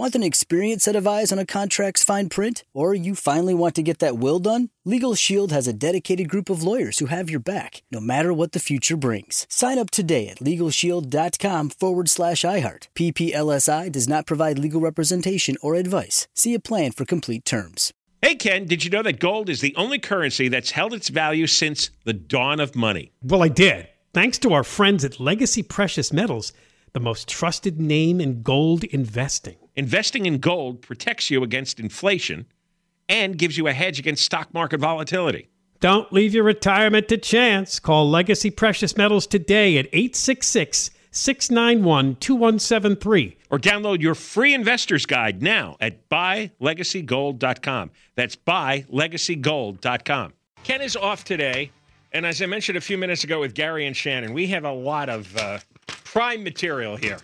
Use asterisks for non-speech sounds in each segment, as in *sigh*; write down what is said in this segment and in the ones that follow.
Want an experienced set of eyes on a contract's fine print? Or you finally want to get that will done? Legal Shield has a dedicated group of lawyers who have your back, no matter what the future brings. Sign up today at LegalShield.com forward slash iHeart. PPLSI does not provide legal representation or advice. See a plan for complete terms. Hey, Ken, did you know that gold is the only currency that's held its value since the dawn of money? Well, I did. Thanks to our friends at Legacy Precious Metals, the most trusted name in gold investing. Investing in gold protects you against inflation and gives you a hedge against stock market volatility. Don't leave your retirement to chance. Call Legacy Precious Metals today at 866 691 2173. Or download your free investor's guide now at buylegacygold.com. That's buylegacygold.com. Ken is off today. And as I mentioned a few minutes ago with Gary and Shannon, we have a lot of uh, prime material here.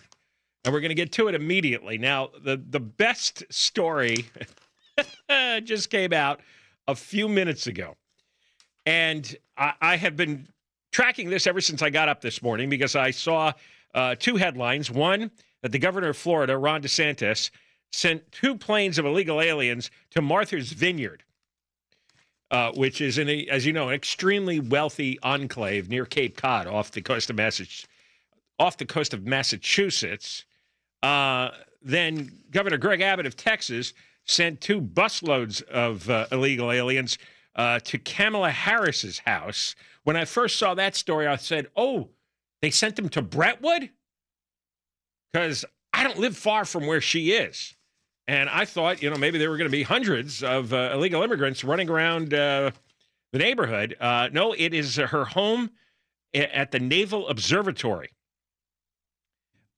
And we're going to get to it immediately. Now, the, the best story *laughs* just came out a few minutes ago. And I, I, have been tracking this ever since I got up this morning because I saw uh, two headlines. One, that the governor of Florida, Ron DeSantis, sent two planes of illegal aliens to Martha's Vineyard uh, which is in a, as you know, an extremely wealthy enclave near Cape Cod, off the coast of Massachusetts. Off the coast of Massachusetts. Uh, then Governor Greg Abbott of Texas sent two busloads of uh, illegal aliens uh, to Kamala Harris's house. When I first saw that story, I said, "Oh, they sent them to Brentwood," because I don't live far from where she is. And I thought, you know, maybe there were going to be hundreds of uh, illegal immigrants running around uh, the neighborhood. Uh, no, it is her home at the Naval Observatory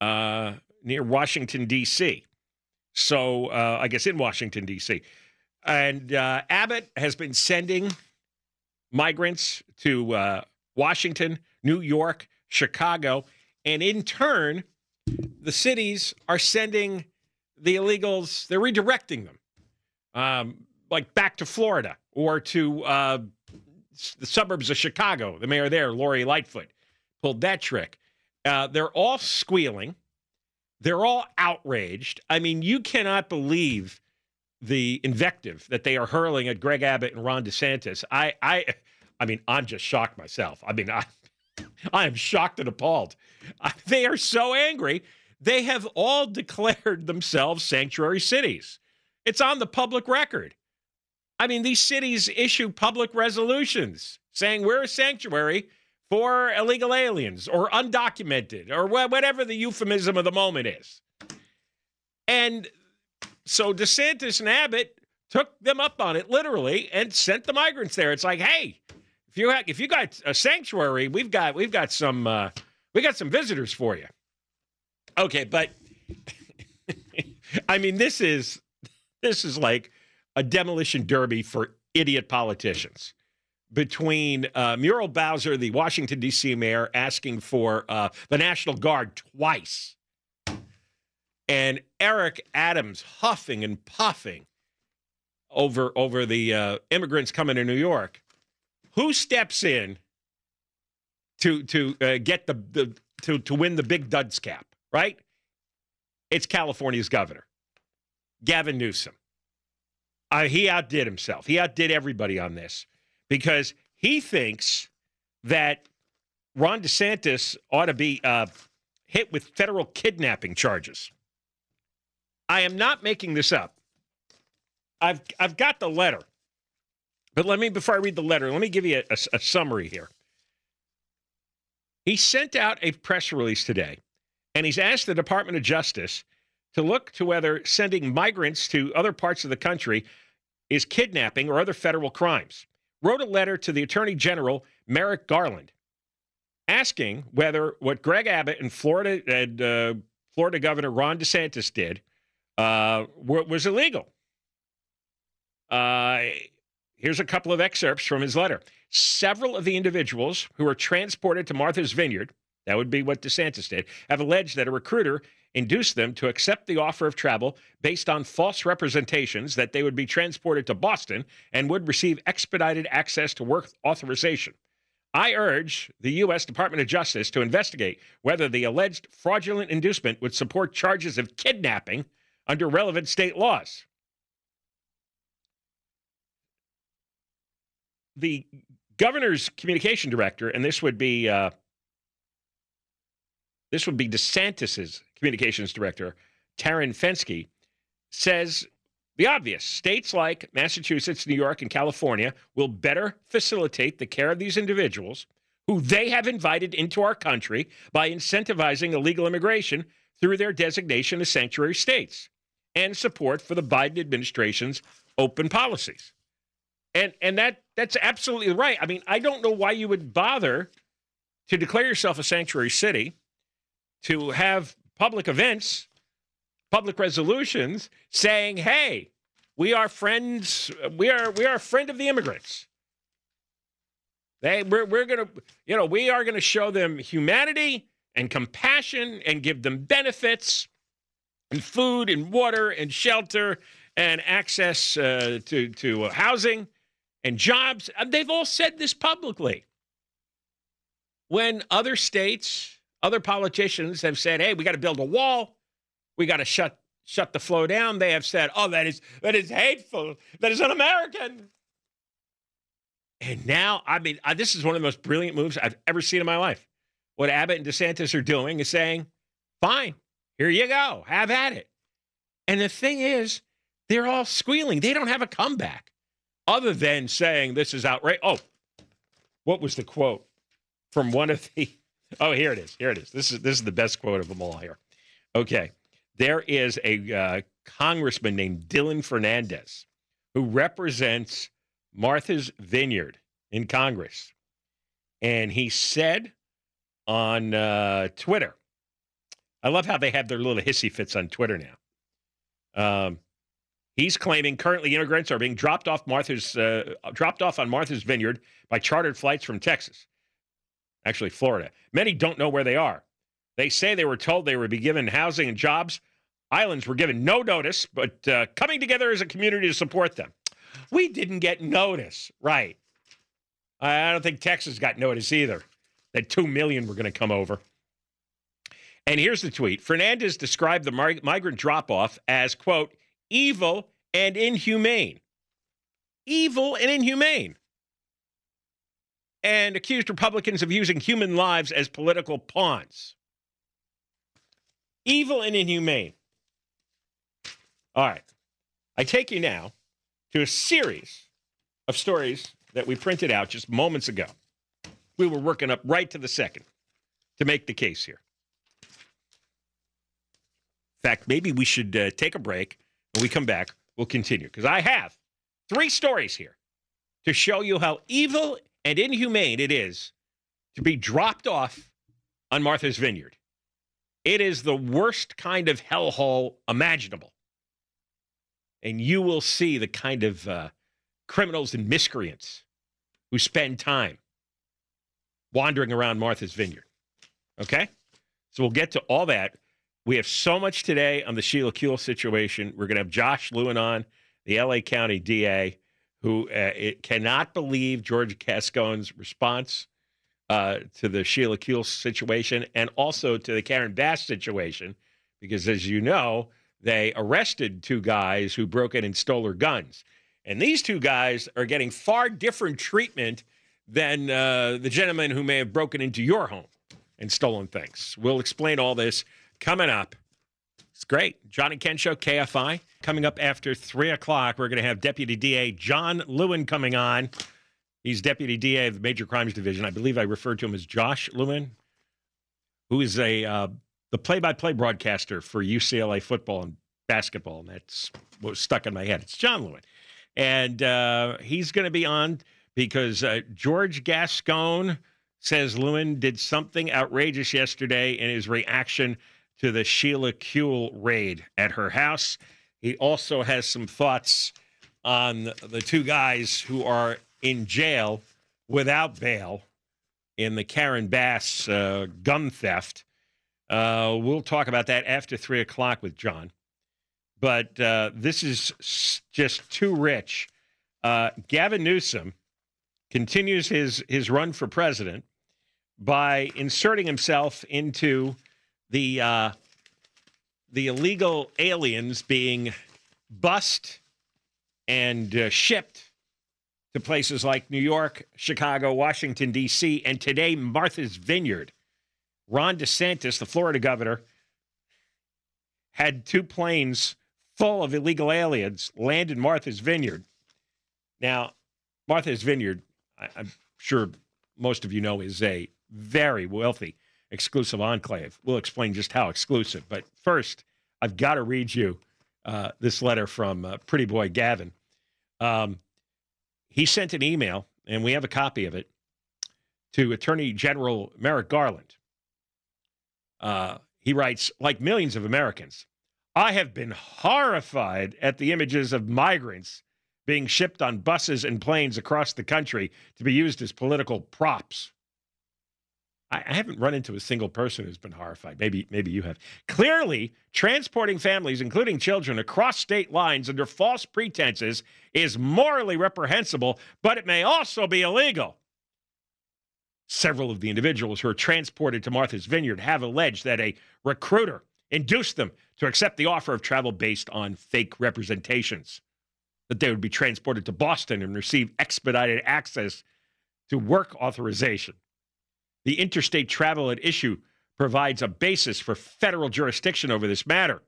uh, near Washington, D.C. So uh, I guess in Washington, D.C. And uh, Abbott has been sending migrants to Washington, New York, Chicago. And in turn, the cities are sending the illegals, they're redirecting them, um, like back to Florida or to uh, the suburbs of Chicago. The mayor there, Lori Lightfoot, pulled that trick. Uh, they're all squealing. They're all outraged. I mean, you cannot believe the invective that they are hurling at Greg Abbott and Ron DeSantis. I, I, I mean, I'm just shocked myself. I mean, I, *laughs* I am shocked and appalled. Uh, they are so angry they have all *laughs* declared themselves sanctuary cities. It's on the public record. I mean, these cities issue public resolutions saying we're a sanctuary for illegal aliens or undocumented or whatever the euphemism of the moment is. And so DeSantis and Abbott took them up on it literally and sent the migrants there. It's like, hey, if you have, if you got a sanctuary, we've got we've got some uh, we got some visitors for you. Okay, but *laughs* I mean, this is this is like a demolition derby for idiot politicians. Between uh, Muriel Bowser, the Washington D.C. mayor, asking for uh, the National Guard twice, and Eric Adams huffing and puffing over over the uh, immigrants coming to New York, who steps in to to uh, get the, the to to win the big duds cap? right? It's California's governor, Gavin Newsom. uh, he outdid himself. He outdid everybody on this because he thinks that Ron DeSantis ought to be uh, hit with federal kidnapping charges. I am not making this up. I've I've got the letter, but let me before I read the letter, let me give you a, a, a summary here. He sent out a press release today, and he's asked the Department of Justice to look to whether sending migrants to other parts of the country is kidnapping or other federal crimes. Wrote a letter to the Attorney General Merrick Garland asking whether what Greg Abbott and Florida and uh, Florida Governor Ron DeSantis did uh, was illegal. Uh, here's a couple of excerpts from his letter. Several of the individuals who were transported to Martha's Vineyard, that would be what DeSantis did, have alleged that a recruiter induced them to accept the offer of travel based on false representations that they would be transported to Boston and would receive expedited access to work authorization. I urge the U.S. Department of Justice to investigate whether the alleged fraudulent inducement would support charges of kidnapping under relevant state laws. The governor's communication director, and this would be uh, this would be DeSantis's communications director, Taryn Fenske, says the obvious states like Massachusetts, New York, and California will better facilitate the care of these individuals who they have invited into our country by incentivizing illegal immigration through their designation as sanctuary states and support for the Biden administration's open policies. And and that that's absolutely right. I mean, I don't know why you would bother to declare yourself a sanctuary city, to have public events public resolutions saying, "Hey, we are friends. We are we are a friend of the immigrants. They we're we're gonna you know we are gonna show them humanity and compassion and give them benefits and food and water and shelter and access uh, to to housing and jobs. They've all said this publicly. When other states, other politicians have said, "Hey, we got to build a wall." we got to shut shut the flow down. They have said, "Oh, that is that is hateful. That is un-American." And now, I mean, uh, this is one of the most brilliant moves I've ever seen in my life. What Abbott and DeSantis are doing is saying, "Fine, here you go, have at it." And the thing is, they're all squealing. They don't have a comeback, other than saying this is outrageous. Oh, what was the quote from one of the? Oh, here it is. Here it is. This is this is the best quote of them all here. Okay. There is a uh, congressman named Dylan Fernandes who represents Martha's Vineyard in Congress. And he said on uh, Twitter, I love how they have their little hissy fits on Twitter now. Um, he's claiming currently immigrants are being dropped off Martha's uh, dropped off on Martha's Vineyard by chartered flights from Texas, actually Florida. Many don't know where they are. They say they were told they would be given housing and jobs, Islands were given no notice, but uh, coming together as a community to support them. We didn't get notice, right? I don't think Texas got notice either that 2 million were going to come over. And here's the tweet Fernandes described the migrant drop off as, quote, evil and inhumane. Evil and inhumane. And accused Republicans of using human lives as political pawns. Evil and inhumane. All right. I take you now to a series of stories that we printed out just moments ago. We were working up right to the second to make the case here. In fact, maybe we should uh, take a break. When we come back, we'll continue because I have three stories here to show you how evil and inhumane it is to be dropped off on Martha's Vineyard. It is the worst kind of hellhole imaginable and you will see the kind of uh, criminals and miscreants who spend time wandering around Martha's Vineyard. Okay? So we'll get to all that. We have so much today on the Sheila Kuehl situation. We're going to have Josh Lewin on, the LA County DA, who uh, cannot believe George Gascon's response uh, to the Sheila Kuehl situation and also to the Karen Bass situation, because as you know, they arrested two guys who broke in and stole her guns. And these two guys are getting far different treatment than uh, the gentleman who may have broken into your home and stolen things. We'll explain all this coming up. It's great. John and Ken Show, KFI. Coming up after 3 o'clock, we're going to have Deputy DA John Lewin coming on. He's Deputy DA of the Major Crimes Division. I believe I referred to him as Josh Lewin, who is a uh, the play-by-play broadcaster for UCLA football and basketball, and that's what was stuck in my head. It's John Lewin, and uh, he's going to be on because uh, George Gascon says Lewin did something outrageous yesterday in his reaction to the Sheila Kuehl raid at her house. He also has some thoughts on the two guys who are in jail without bail in the Karen Bass uh, gun theft. Uh, we'll talk about that after three o'clock with John. But uh, this is just too rich. Uh, Gavin Newsom continues his his run for president by inserting himself into the uh, the illegal aliens being bussed and uh, shipped to places like New York, Chicago, Washington D.C., and today Martha's Vineyard. Ron DeSantis, the Florida governor, had two planes full of illegal aliens land in Martha's Vineyard. Now, Martha's Vineyard, I, I'm sure most of you know, is a very wealthy exclusive enclave. We'll explain just how exclusive. But first, I've got to read you uh, this letter from uh, Pretty Boy Gavin. Um, he sent an email, and we have a copy of it, to Attorney General Merrick Garland. Uh, he writes, like millions of Americans, I have been horrified at the images of migrants being shipped on buses and planes across the country to be used as political props. I, I haven't run into a single person who's been horrified. Maybe, maybe you have. Clearly, transporting families, including children, across state lines under false pretenses is morally reprehensible, but it may also be illegal. Several of the individuals who are transported to Martha's Vineyard have alleged that a recruiter induced them to accept the offer of travel based on fake representations, that they would be transported to Boston and receive expedited access to work authorization. The interstate travel at issue provides a basis for federal jurisdiction over this matter.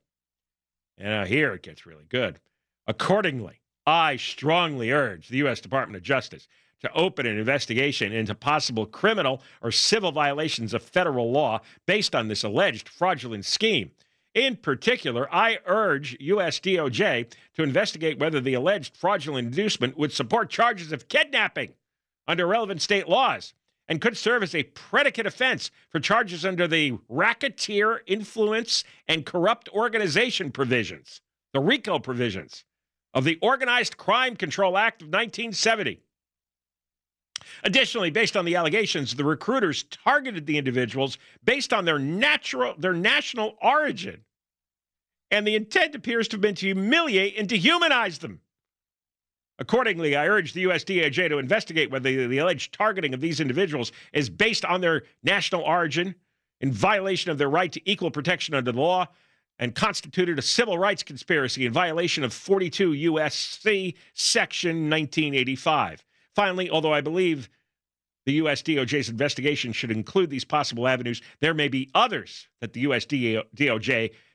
And here it gets really good. Accordingly, I strongly urge the U.S. Department of Justice to open an investigation into possible criminal or civil violations of federal law based on this alleged fraudulent scheme. In particular, I urge U.S. DOJ to investigate whether the alleged fraudulent inducement would support charges of kidnapping under relevant state laws and could serve as a predicate offense for charges under the racketeer influence and corrupt organization provisions, the RICO provisions of the Organized Crime Control Act of 1970. Additionally, based on the allegations, the recruiters targeted the individuals based on their natural their national origin. And the intent appears to have been to humiliate and dehumanize them. Accordingly, I urge the U.S. DOJ to investigate whether the, alleged targeting of these individuals is based on their national origin, in violation of their right to equal protection under the law, and constituted a civil rights conspiracy in violation of 42 U.S.C. Section 1985. Finally, although I believe the U.S. DOJ's investigation should include these possible avenues, there may be others that the U.S.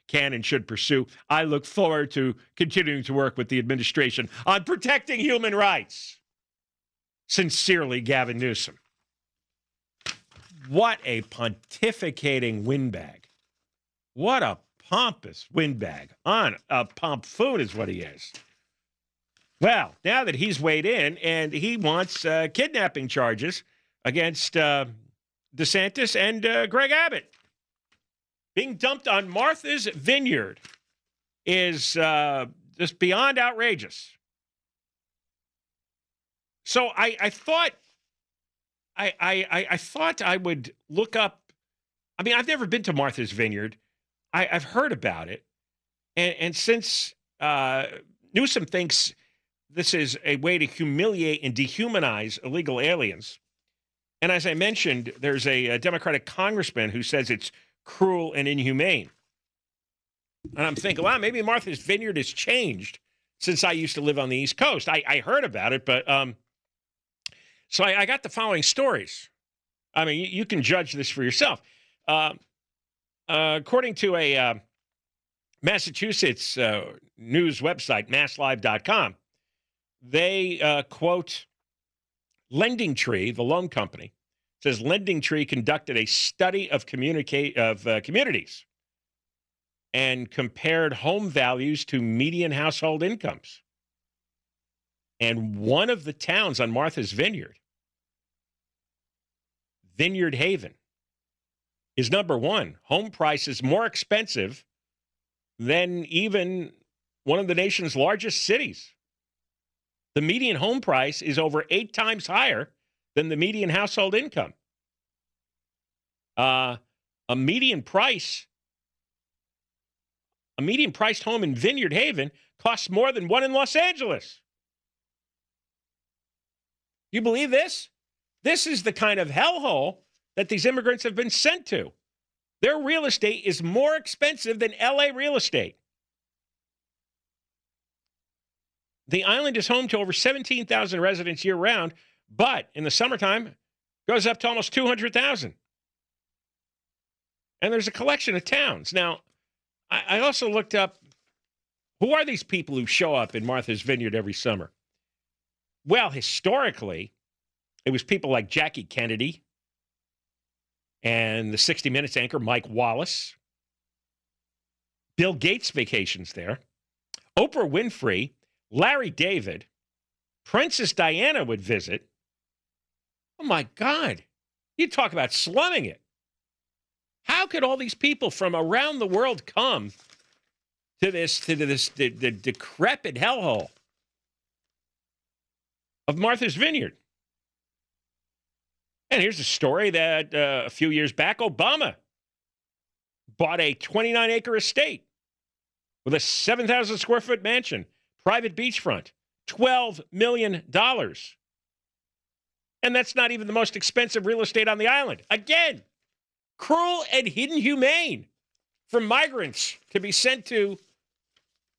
Can and should pursue. I look forward to continuing to work with the administration on protecting human rights. Sincerely, Gavin Newsom. What a pontificating windbag. What a pompous windbag. On a pompoon is what he is. Well, now that he's weighed in and he wants uh, kidnapping charges against uh, DeSantis and uh, Greg Abbott being dumped on Martha's Vineyard is uh, just beyond outrageous. So I, I thought I, I, I thought I would look up. I mean, I've never been to Martha's Vineyard. I, have heard about it, and, and since uh, Newsom thinks this is a way to humiliate and dehumanize illegal aliens, and as I mentioned, there's a, a Democratic congressman who says it's cruel, and inhumane. And I'm thinking, wow, maybe Martha's Vineyard has changed since I used to live on the East Coast. I, I heard about it, but um, so I, I, got the following stories. I mean, you, you can judge this for yourself. Uh, uh, according to a uh, Massachusetts uh, news website, masslive.com, they uh, quote Lending Tree, the loan company, says Lending Tree conducted a study of communicate of uh, communities and compared home values to median household incomes. And one of the towns on Martha's Vineyard, Vineyard Haven, is number one. Home prices more expensive than even one of the nation's largest cities. The median home price is over eight times higher than the median household income. Uh, a median price a median priced home in Vineyard Haven costs more than one in Los Angeles. You believe this? This is the kind of hellhole that these immigrants have been sent to. Their real estate is more expensive than LA real estate. The island is home to over 17,000 residents year round, but in the summertime goes up to almost 200,000. And there's a collection of towns. Now, I, I also looked up who are these people who show up in Martha's Vineyard every summer? Well, historically, it was people like Jackie Kennedy and the 60 Minutes anchor Mike Wallace. Bill Gates vacations there. Oprah Winfrey, Larry David, Princess Diana would visit. Oh my God. You talk about slumming it. How could all these people from around the world come to this to this the, the decrepit hellhole of Martha's Vineyard? And here's a story that uh, a few years back, Obama bought a 29 acre estate with a 7,000 square foot mansion, private beachfront, $12 million. And that's not even the most expensive real estate on the island. Again, cruel and hidden humane for migrants to be sent to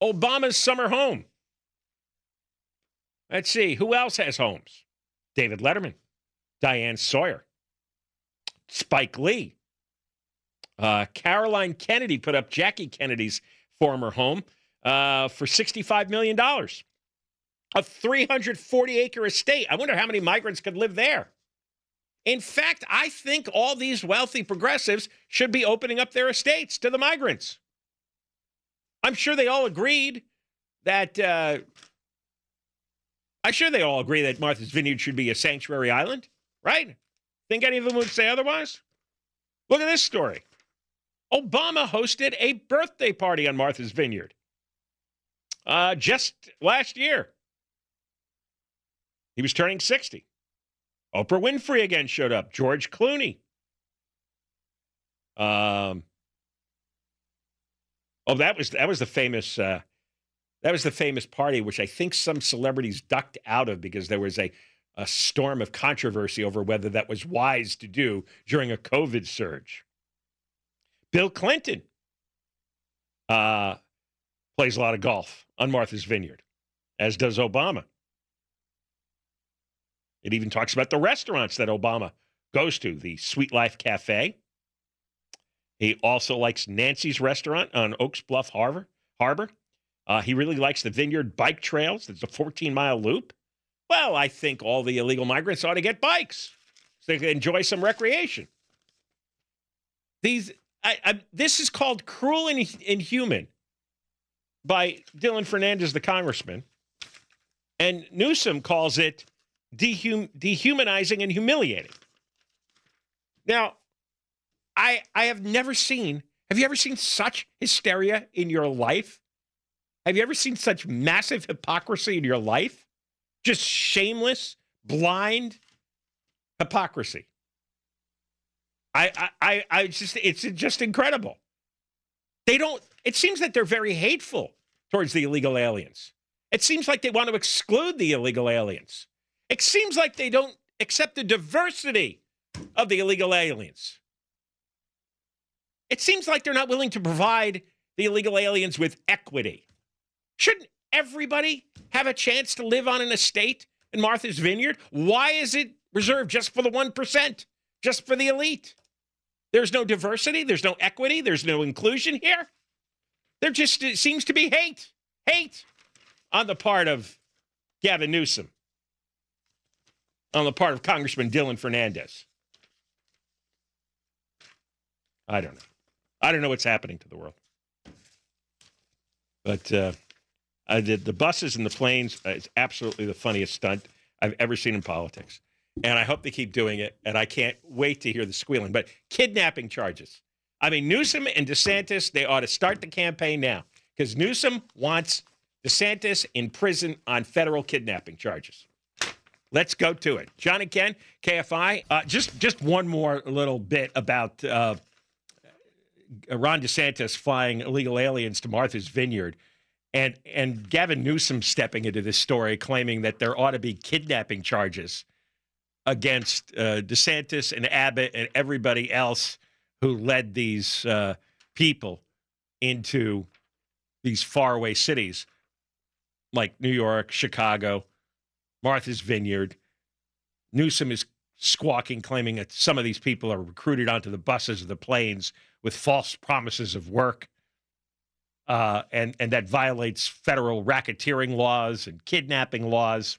Obama's summer home. Let's see, who else has homes? David Letterman, Diane Sawyer, Spike Lee. Uh, Caroline Kennedy put up Jackie Kennedy's former home uh, for $65 million. A 340 acre estate. I wonder how many migrants could live there. In fact, I think all these wealthy progressives should be opening up their estates to the migrants. I'm sure they all agreed that. Uh, I'm sure they all agree that Martha's Vineyard should be a sanctuary island, right? Think any of them would say otherwise? Look at this story. Obama hosted a birthday party on Martha's Vineyard uh, just last year. He was turning 60. Oprah Winfrey again showed up. George Clooney. Um, oh, that was that was the famous uh, that was the famous party, which I think some celebrities ducked out of because there was a a storm of controversy over whether that was wise to do during a COVID surge. Bill Clinton uh, plays a lot of golf on Martha's Vineyard, as does Obama. It even talks about the restaurants that Obama goes to, the Sweet Life Cafe. He also likes Nancy's restaurant on Oaks Bluff Harbor. Harbor. Uh, he really likes the Vineyard Bike Trails. It's a 14 mile loop. Well, I think all the illegal migrants ought to get bikes so they can enjoy some recreation. These, I, I, this is called cruel and inhuman by Dylan Fernandes, the congressman, and Newsom calls it dehum- dehumanizing and humiliating. Now, I I have never seen. Have you ever seen such hysteria in your life? Have you ever seen such massive hypocrisy in your life? Just shameless, blind hypocrisy. I I I just it's just incredible. They don't. It seems that they're very hateful towards the illegal aliens. It seems like they want to exclude the illegal aliens. It seems like they don't accept the diversity of the illegal aliens. It seems like they're not willing to provide the illegal aliens with equity. Shouldn't everybody have a chance to live on an estate in Martha's Vineyard? Why is it reserved just for the 1%, just for the elite? There's no diversity, there's no equity, there's no inclusion here. There just seems to be hate, hate on the part of Gavin Newsom, on the part of Congressman Dylan Fernandes. I don't know. I don't know what's happening to the world. But uh, I did the buses and the planes. Uh, absolutely the funniest stunt I've ever seen in politics. And I hope they keep doing it. And I can't wait to hear the squealing. But kidnapping charges. I mean, Newsom and DeSantis, they ought to start the campaign now because Newsom wants DeSantis in prison on federal kidnapping charges. Let's go to it. John and Ken, KFI. Uh, just just one more little bit about uh, Ron DeSantis flying illegal aliens to Martha's Vineyard. And, and Gavin Newsom stepping into this story, claiming that there ought to be kidnapping charges against uh, DeSantis and Abbott and everybody else who led these uh, people into these faraway cities like New York, Chicago, Martha's Vineyard. Newsom is squawking, claiming that some of these people are recruited onto the buses of the planes with false promises of work. Uh, and and that violates federal racketeering laws and kidnapping laws.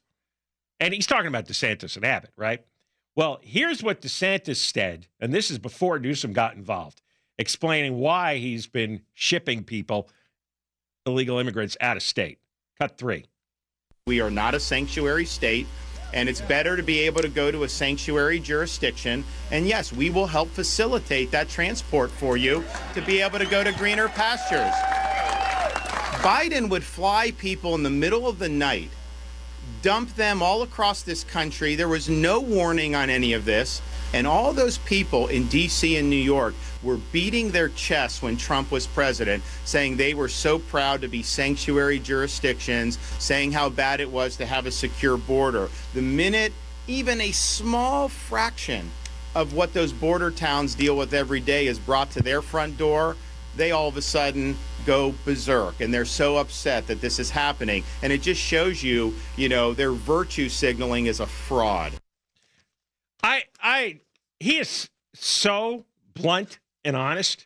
And he's talking about DeSantis and Abbott, right? Well, here's what DeSantis said, and this is before Newsom got involved, explaining why he's been shipping people, illegal immigrants, out of state. Cut three. We are not a sanctuary state and it's better to be able to go to a sanctuary jurisdiction. And yes, we will help facilitate that transport for you to be able to go to greener pastures. Biden would fly people in the middle of the night, dump them all across this country. There was no warning on any of this. And all those people in D.C. and New York were beating their chests when Trump was president, saying they were so proud to be sanctuary jurisdictions, saying how bad it was to have a secure border. The minute even a small fraction of what those border towns deal with every day is brought to their front door, they all of a sudden go berserk and they're so upset that this is happening. And it just shows you, you know, their virtue signaling is a fraud. I I he is so blunt and honest,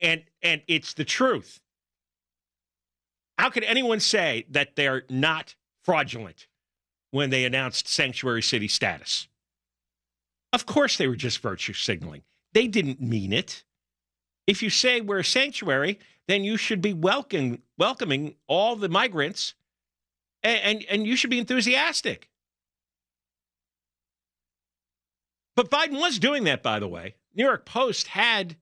and and it's the truth. How could anyone say that they're not fraudulent when they announced sanctuary city status? Of course, they were just virtue signaling. They didn't mean it. If you say we're a sanctuary, then you should be welcoming welcoming all the migrants, and, and, and you should be enthusiastic. But Biden was doing that, by the way. New York Post had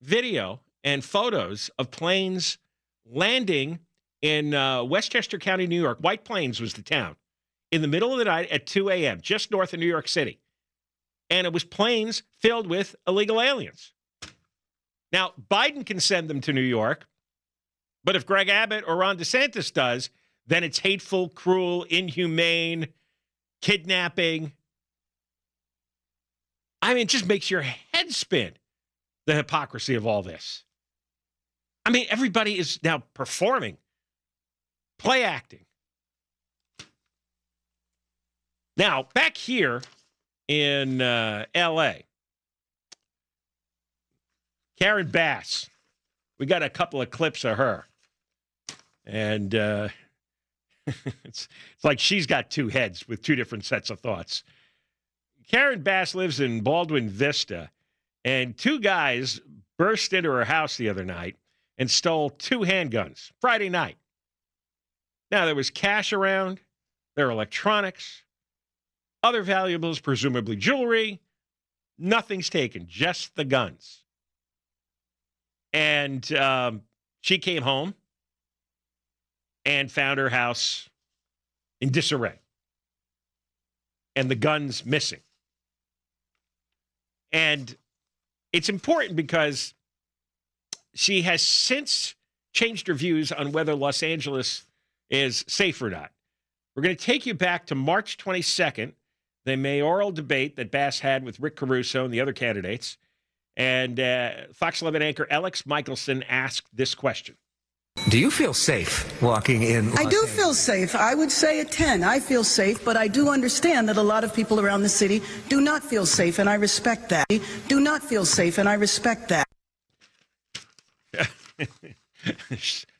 video and photos of planes landing in uh, Westchester County, New York. White Plains was the town in the middle of the night at 2 a.m., just north of New York City. And it was planes filled with illegal aliens. Now, Biden can send them to New York, but if Greg Abbott or Ron DeSantis does, then it's hateful, cruel, inhumane, kidnapping, I mean, it just makes your head spin the hypocrisy of all this. I mean, everybody is now performing, play acting. Now, back here in uh, LA, Karen Bass, we got a couple of clips of her. And uh, *laughs* it's, it's like she's got two heads with two different sets of thoughts. Karen Bass lives in Baldwin Vista, and two guys burst into her house the other night and stole two handguns Friday night. Now, there was cash around, there were electronics, other valuables, presumably jewelry. Nothing's taken, just the guns. And um, she came home and found her house in disarray and the guns missing. And it's important because she has since changed her views on whether Los Angeles is safe or not. We're going to take you back to March 22nd, the mayoral debate that Bass had with Rick Caruso and the other candidates. And uh, Fox 11 anchor Alex Michelson asked this question. Do you feel safe walking in? I do feel safe. I would say a 10. I feel safe, but I do understand that a lot of people around the city do not feel safe, and I respect that. Do not feel safe, and I respect that. *laughs*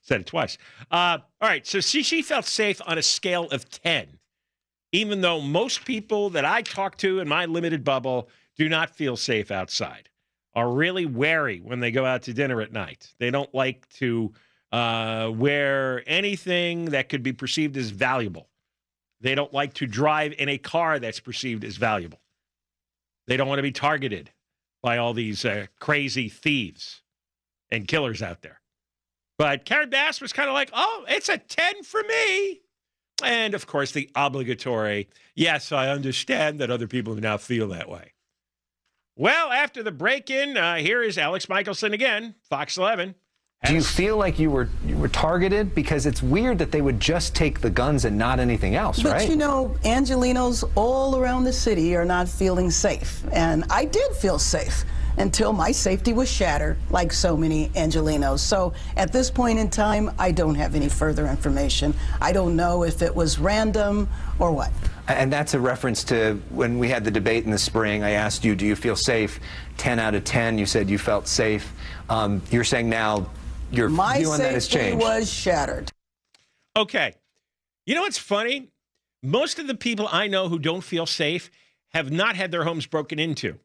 Said it twice. Uh, all right, so she, she felt safe on a scale of 10, even though most people that I talk to in my limited bubble do not feel safe outside, are really wary when they go out to dinner at night. They don't like to uh, wear anything that could be perceived as valuable. They don't like to drive in a car that's perceived as valuable. They don't want to be targeted by all these uh, crazy thieves and killers out there. But Karen Bass was kind of like, oh, it's a 10 for me. And of course, the obligatory, yes, I understand that other people now feel that way. Well, after the break in, uh, here is Alex Michelson again, Fox 11. Do you feel like you were you were targeted? Because it's weird that they would just take the guns and not anything else, But right? But you know, Angelenos all around the city are not feeling safe. And I did feel safe until my safety was shattered, like so many Angelenos. So at this point in time, I don't have any further information. I don't know if it was random or what. And that's a reference to when we had the debate in the spring. I asked you, do you feel safe? 10 out of 10, you said you felt safe. Um, you're saying now your My view on that has safety changed. was shattered. Okay. You know what's funny? Most of the people I know who don't feel safe have not had their homes broken into,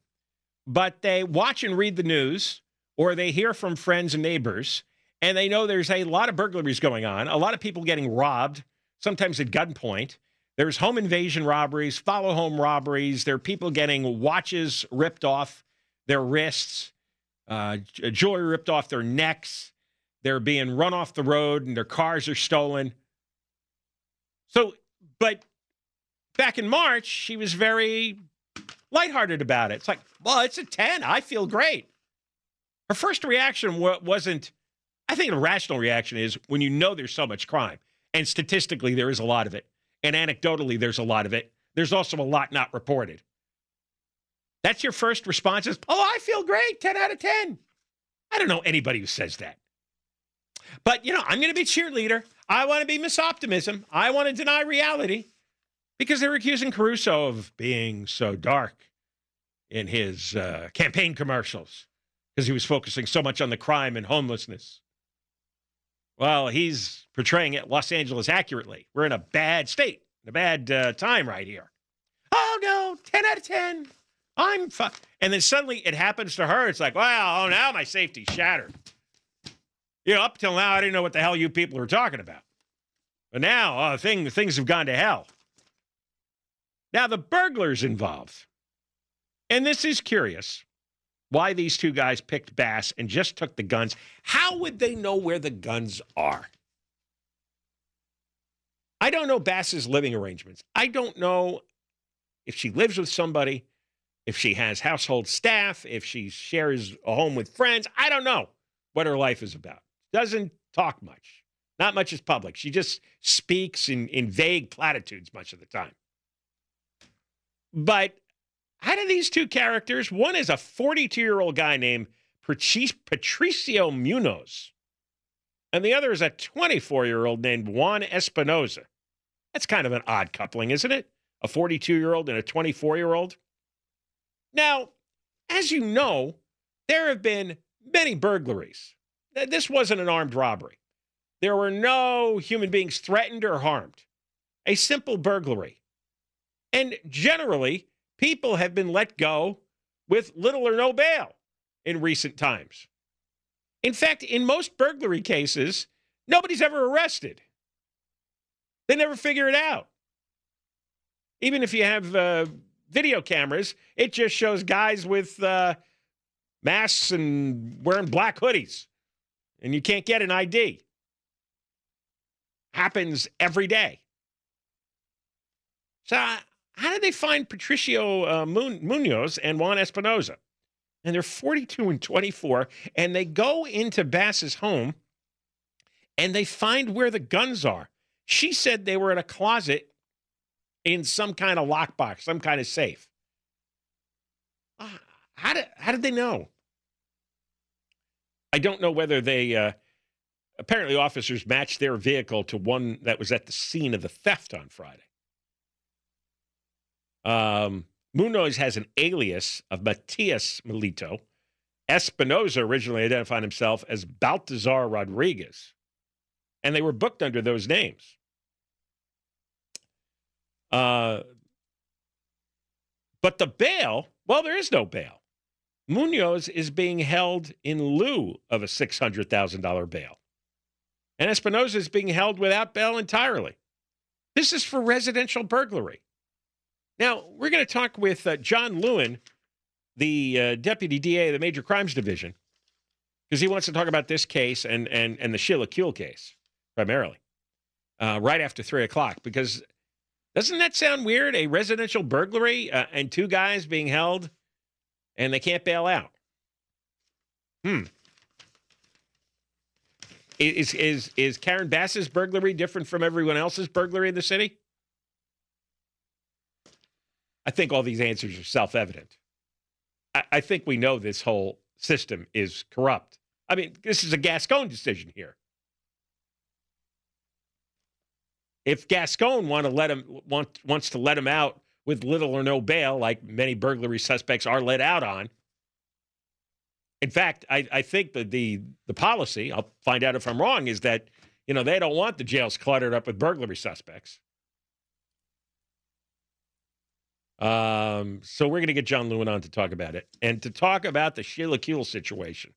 but they watch and read the news or they hear from friends and neighbors and they know there's a lot of burglaries going on, a lot of people getting robbed, sometimes at gunpoint. There's home invasion robberies, follow home robberies. There are people getting watches ripped off their wrists, uh, jewelry ripped off their necks. They're being run off the road and their cars are stolen. So, but back in March, she was very lighthearted about it. It's like, well, it's a 10. I feel great. Her first reaction wasn't, I think a rational reaction is when you know there's so much crime, and statistically, there is a lot of it, and anecdotally, there's a lot of it. There's also a lot not reported. That's your first response is, oh, I feel great, 10 out of 10. I don't know anybody who says that. But, you know, I'm going to be cheerleader. I want to be Miss Optimism. I want to deny reality because they're accusing Caruso of being so dark in his uh, campaign commercials because he was focusing so much on the crime and homelessness. Well, he's portraying it Los Angeles accurately. We're in a bad state, a bad uh, time right here. Oh no, ten out of ten. I'm and then suddenly it happens to her. It's like, wow, oh now my safety's shattered. You know, up till now I didn't know what the hell you people were talking about, but now uh, thing, things have gone to hell. Now the burglars involved, and this is curious why these two guys picked Bass and just took the guns. How would they know where the guns are? I don't know Bass's living arrangements. I don't know if she lives with somebody, if she has household staff, if she shares a home with friends. I don't know what her life is about. Doesn't talk much. Not much is public. She just speaks in, in vague platitudes much of the time. But how do these two characters, one is a 42 year old guy named Patric- Patricio Munoz, and the other is a 24 year old named Juan Espinoza. That's kind of an odd coupling, isn't it? A 42 year old and a 24 year old. Now, as you know, there have been many burglaries. Th- This wasn't an armed robbery. There were no human beings threatened or harmed. A simple burglary. And generally, people have been let go with little or no bail in recent times. In fact, in most burglary cases, nobody's ever arrested. They never figure it out. Even if you have uh, video cameras, it just shows guys with uh, masks and wearing black hoodies, and you can't get an ID. Happens every day. So, uh, how did they find Patricio uh, Munoz and Juan Espinoza? And they're 42 and 24, and they go into Bass's home and they find where the guns are. She said they were in a closet in some kind of lockbox, some kind of safe. Uh, how did how did they know? I don't know whether they. Uh, apparently, officers matched their vehicle to one that was at the scene of the theft on Friday. Um, Munoz has an alias of Matias Melito. Espinoza originally identified himself as Baltazar Rodriguez, and they were booked under those names. Uh, but the bail, well, there is no bail. Munoz is being held in lieu of a $600,000 bail. And Espinoza is being held without bail entirely. This is for residential burglary. Now, we're going to talk with uh, John Lewin, the uh, deputy DA of the Major Crimes Division, because he wants to talk about this case and, and, and the Sheila Kuehl case primarily uh, right after 3 o'clock. Because doesn't that sound weird? A residential burglary uh, and two guys being held and they can't bail out. Hmm. Is is is Karen Bass's burglary different from everyone else's burglary in the city? I think all these answers are self-evident. I, I think we know this whole system is corrupt. I mean, this is a Gascon decision here. If Gascon want to let him want, wants to let him out with little or no bail, like many burglary suspects are let out on. In fact, I, I think that the the policy, I'll find out if I'm wrong, is that you know they don't want the jails cluttered up with burglary suspects. Um, so we're going to get John Lewin on to talk about it and to talk about the Sheila Kuehl situation.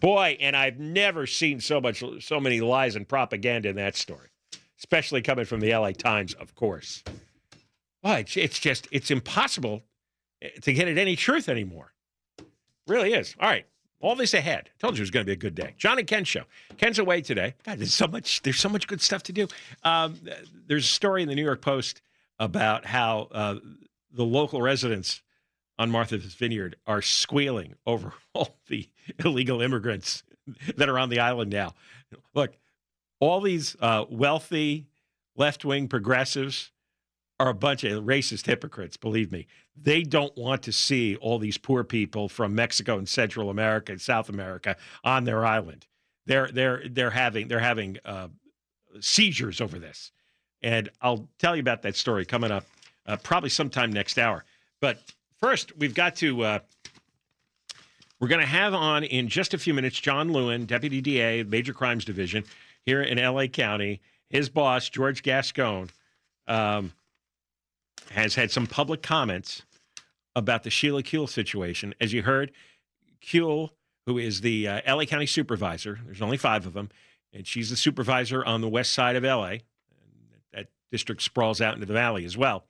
Boy, and I've never seen so much, so many lies and propaganda in that story, especially coming from the LA Times, of course. Well, it's, it's just, it's impossible eh, to get at any truth anymore. really is. All right. All this ahead. I told you it was going to be a good day. John and Ken show. Ken's away today. God, there's so much. There's so much good stuff to do. Um, there's a story in the New York Post about how uh, the local residents on Martha's Vineyard are squealing over *laughs* all the illegal immigrants that are on the island now. Look, all these uh, wealthy left wing progressives are a bunch of racist hypocrites, believe me. They don't want to see all these poor people from Mexico and Central America and South America on their island. They're they're they're having they're having uh, seizures over this, and I'll tell you about that story coming up uh, probably sometime next hour. But first, we've got to. Uh, we're going to have on in just a few minutes John Lewin, Deputy DA, Major Crimes Division here in LA County. His boss, George Gascon. Um, has had some public comments about the Sheila Kuehl situation. As you heard, Kuehl, who is the uh, LA County supervisor, there's only five of them, and she's the supervisor on the west side of LA. That district sprawls out into the valley as well.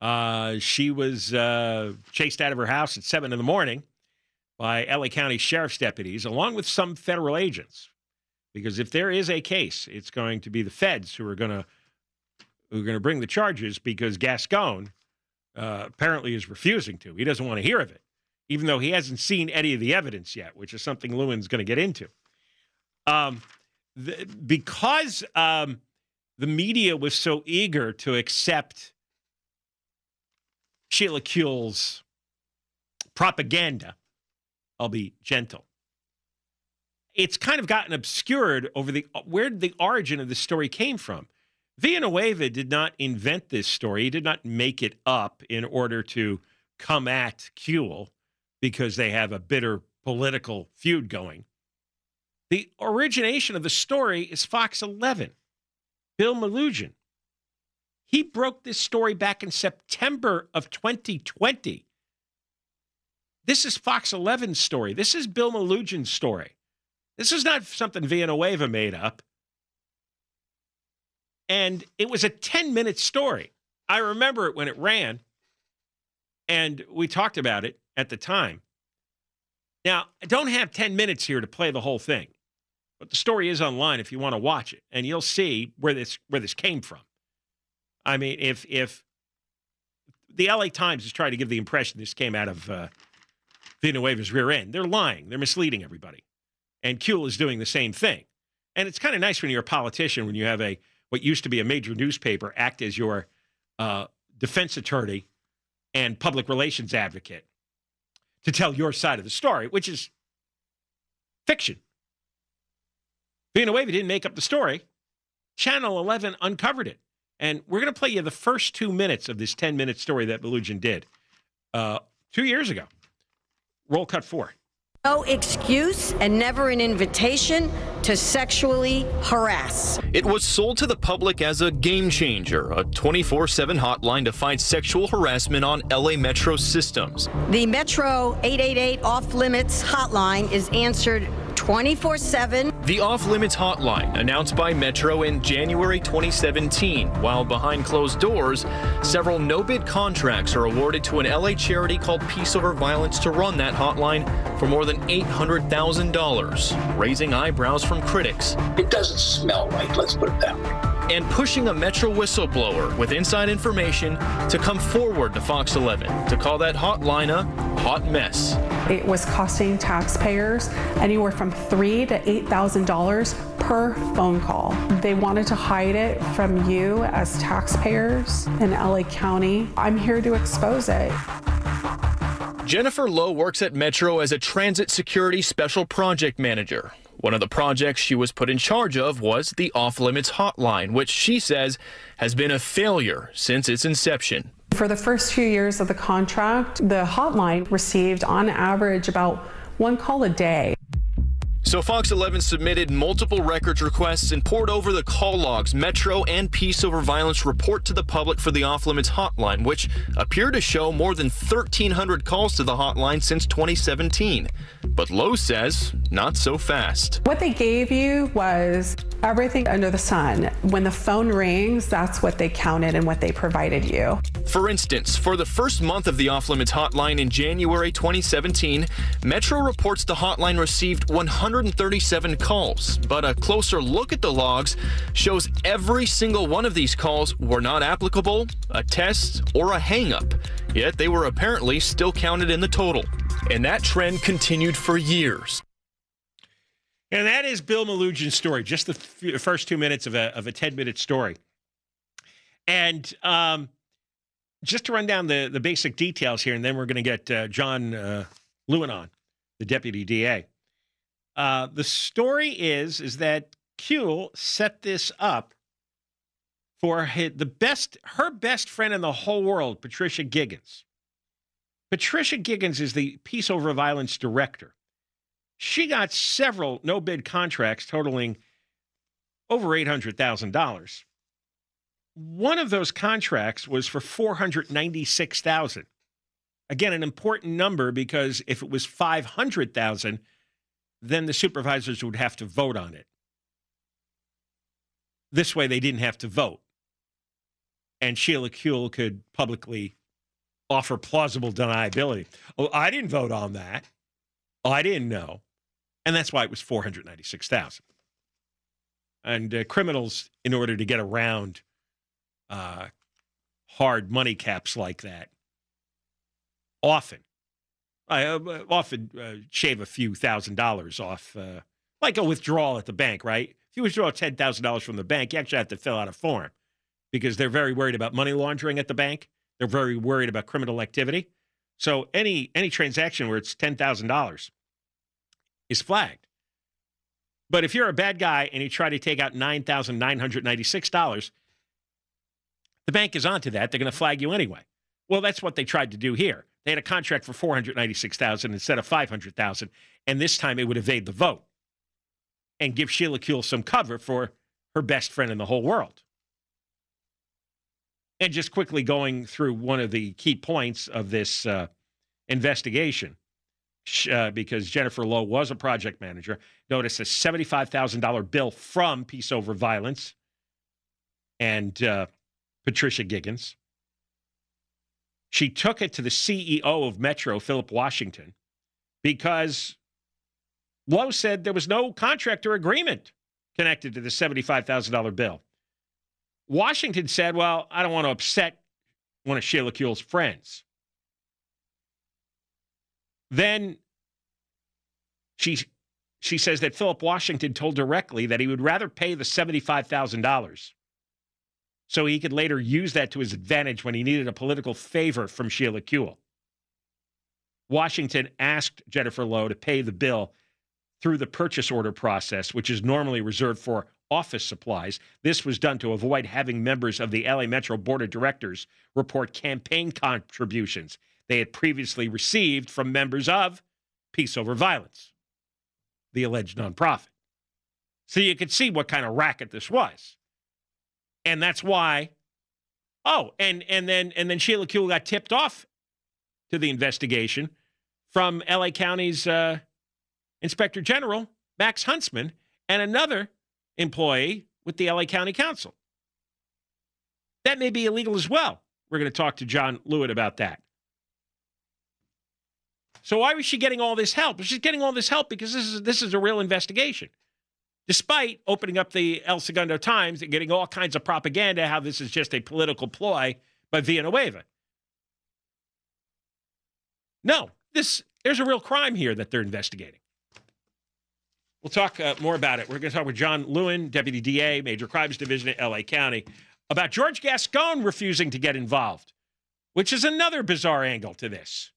Uh, she was uh, chased out of her house at seven in the morning by LA County sheriff's deputies, along with some federal agents. Because if there is a case, it's going to be the feds who are going to who are going to bring the charges because Gascon uh, apparently is refusing to. He doesn't want to hear of it, even though he hasn't seen any of the evidence yet, which is something Lewin's going to get into. Um, the, because um, the media was so eager to accept Sheila Kuehl's propaganda, I'll be gentle. It's kind of gotten obscured over the where the origin of the story came from. Villanueva did not invent this story. He did not make it up in order to come at Kuehl because they have a bitter political feud going. The origination of the story is Fox 11. Bill Melugin. He broke this story back in September of 2020. This is Fox 11's story. This is Bill Melugin's story. This is not something Villanueva made up. And it was a 10 minute story. I remember it when it ran, and we talked about it at the time. Now, I don't have 10 minutes here to play the whole thing, but the story is online if you want to watch it, and you'll see where this where this came from. I mean, if if the LA Times is trying to give the impression this came out of uh, Villanueva's rear end, they're lying. They're misleading everybody. And Kuehl is doing the same thing. And it's kind of nice when you're a politician when you have a what used to be a major newspaper act as your uh, defense attorney and public relations advocate to tell your side of the story, which is fiction Villanueva didn't make up the story. Channel 11 uncovered it. And we're going to play you the first two minutes of this 10 minute story that Melugin did uh, two years ago. Roll cut four. No excuse and never an invitation to sexually harass. It was sold to the public as a game changer, a 24 7 hotline to fight sexual harassment on LA Metro systems. The Metro 888 off limits hotline is answered 24 7. The Off Limits Hotline, announced by Metro in January 2017, while behind closed doors, several no bid contracts are awarded to an LA charity called Peace Over Violence to run that hotline for more than $800,000, raising eyebrows from critics. It doesn't smell right, let's put it that way and pushing a Metro whistleblower with inside information to come forward to Fox 11 to call that hotline a hot mess. It was costing taxpayers anywhere from three to eight thousand dollars per phone call. They wanted to hide it from you as taxpayers in LA County. I'm here to expose it. Jennifer Lowe works at Metro as a transit security special project manager. One of the projects she was put in charge of was the Off Limits Hotline, which she says has been a failure since its inception. For the first few years of the contract, the hotline received on average about one call a day. So Fox 11 submitted multiple records requests and poured over the call logs Metro and Peace Over Violence report to the public for the off limits hotline, which appear to show more than 1,300 calls to the hotline since 2017. But Lowe says not so fast. What they gave you was everything under the sun. When the phone rings, that's what they counted and what they provided you. For instance, for the first month of the off limits hotline in January 2017, Metro reports the hotline received 137 calls, but a closer look at the logs shows every single one of these calls were not applicable, a test, or a hangup. Yet they were apparently still counted in the total. And that trend continued for years. And that is Bill Melugin's story, just the f- first two minutes of a, of a 10 minute story. And um, just to run down the, the basic details here, and then we're going to get uh, John uh, Lewin on, the deputy DA. Uh, the story is is that Kuehl set this up for his, the best, her best friend in the whole world, Patricia Giggans. Patricia Giggans is the Peace Over Violence director. She got several no bid contracts totaling over $800,000. One of those contracts was for 496,000. Again, an important number because if it was 500,000, then the supervisors would have to vote on it. This way they didn't have to vote. And Sheila Kuehl could publicly offer plausible deniability. Oh, I didn't vote on that. Oh, I didn't know and that's why it was 496,000. And uh, criminals, in order to get around uh, hard money caps like that, often, I uh, often uh, shave a few thousand dollars off, uh, like a withdrawal at the bank, right? If you withdraw ten thousand dollars from the bank, you actually have to fill out a form because they're very worried about money laundering at the bank. They're very worried about criminal activity. So any any transaction where it's ten thousand dollars is flagged. But if you're a bad guy and you try to take out $9,996, the bank is onto that. They're going to flag you anyway. Well, that's what they tried to do here. They had a contract for 496,000 instead of 500,000, and this time it would evade the vote and give Sheila Kuehl some cover for her best friend in the whole world. And just quickly going through one of the key points of this uh, investigation uh, because Jennifer Lowe was a project manager, noticed a $75,000 bill from Peace Over Violence and uh, Patricia Giggans. She took it to the CEO of Metro, Phillip Washington, because Lowe said there was no contract or agreement connected to the $75,000 bill. Washington said, Well, I don't want to upset one of Sheila Kuehl's friends. Then she she says that Phillip Washington told directly that he would rather pay the $75,000 so he could later use that to his advantage when he needed a political favor from Sheila Kuehl. Washington asked Jennifer Lowe to pay the bill through the purchase order process, which is normally reserved for office supplies. This was done to avoid having members of the LA Metro Board of Directors report campaign contributions they had previously received from members of Peace Over Violence, the alleged nonprofit. So you could see what kind of racket this was. And that's why oh, and and then and then Sheila Kuehl got tipped off to the investigation from LA County's uh, Inspector General Max Huntsman and another employee with the LA County Counsel. That may be illegal as well. We're going to talk to John Lewin about that. So why was she getting all this help? She's getting all this help because this is this is a real investigation. Despite opening up the El Segundo Times and getting all kinds of propaganda how this is just a political ploy by Villanueva. No, this there's a real crime here that they're investigating. We'll talk uh, more about it. We're going to talk with John Lewin, Deputy DA, Major Crimes Division at LA County, about George Gascon refusing to get involved, which is another bizarre angle to this.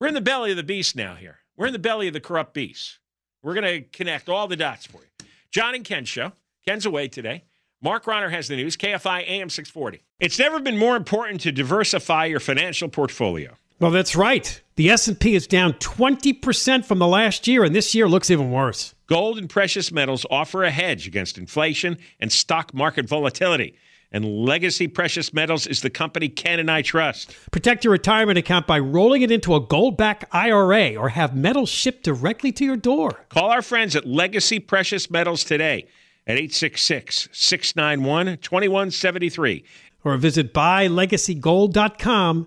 We're in the belly of the beast now here. We're in the belly of the corrupt beast. We're going to connect all the dots for you. John and Ken show. Ken's away today. Mark Ronner has the news. KFI AM 640. It's never been more important to diversify your financial portfolio. Well, that's right. The S&P is down 20% from the last year and this year looks even worse. Gold and precious metals offer a hedge against inflation and stock market volatility. And Legacy Precious Metals is the company Ken and I trust. Protect your retirement account by rolling it into a gold-backed IRA or have metals shipped directly to your door. Call our friends at Legacy Precious Metals today at 866 691 2173. Or visit buylegacygold.com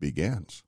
begins.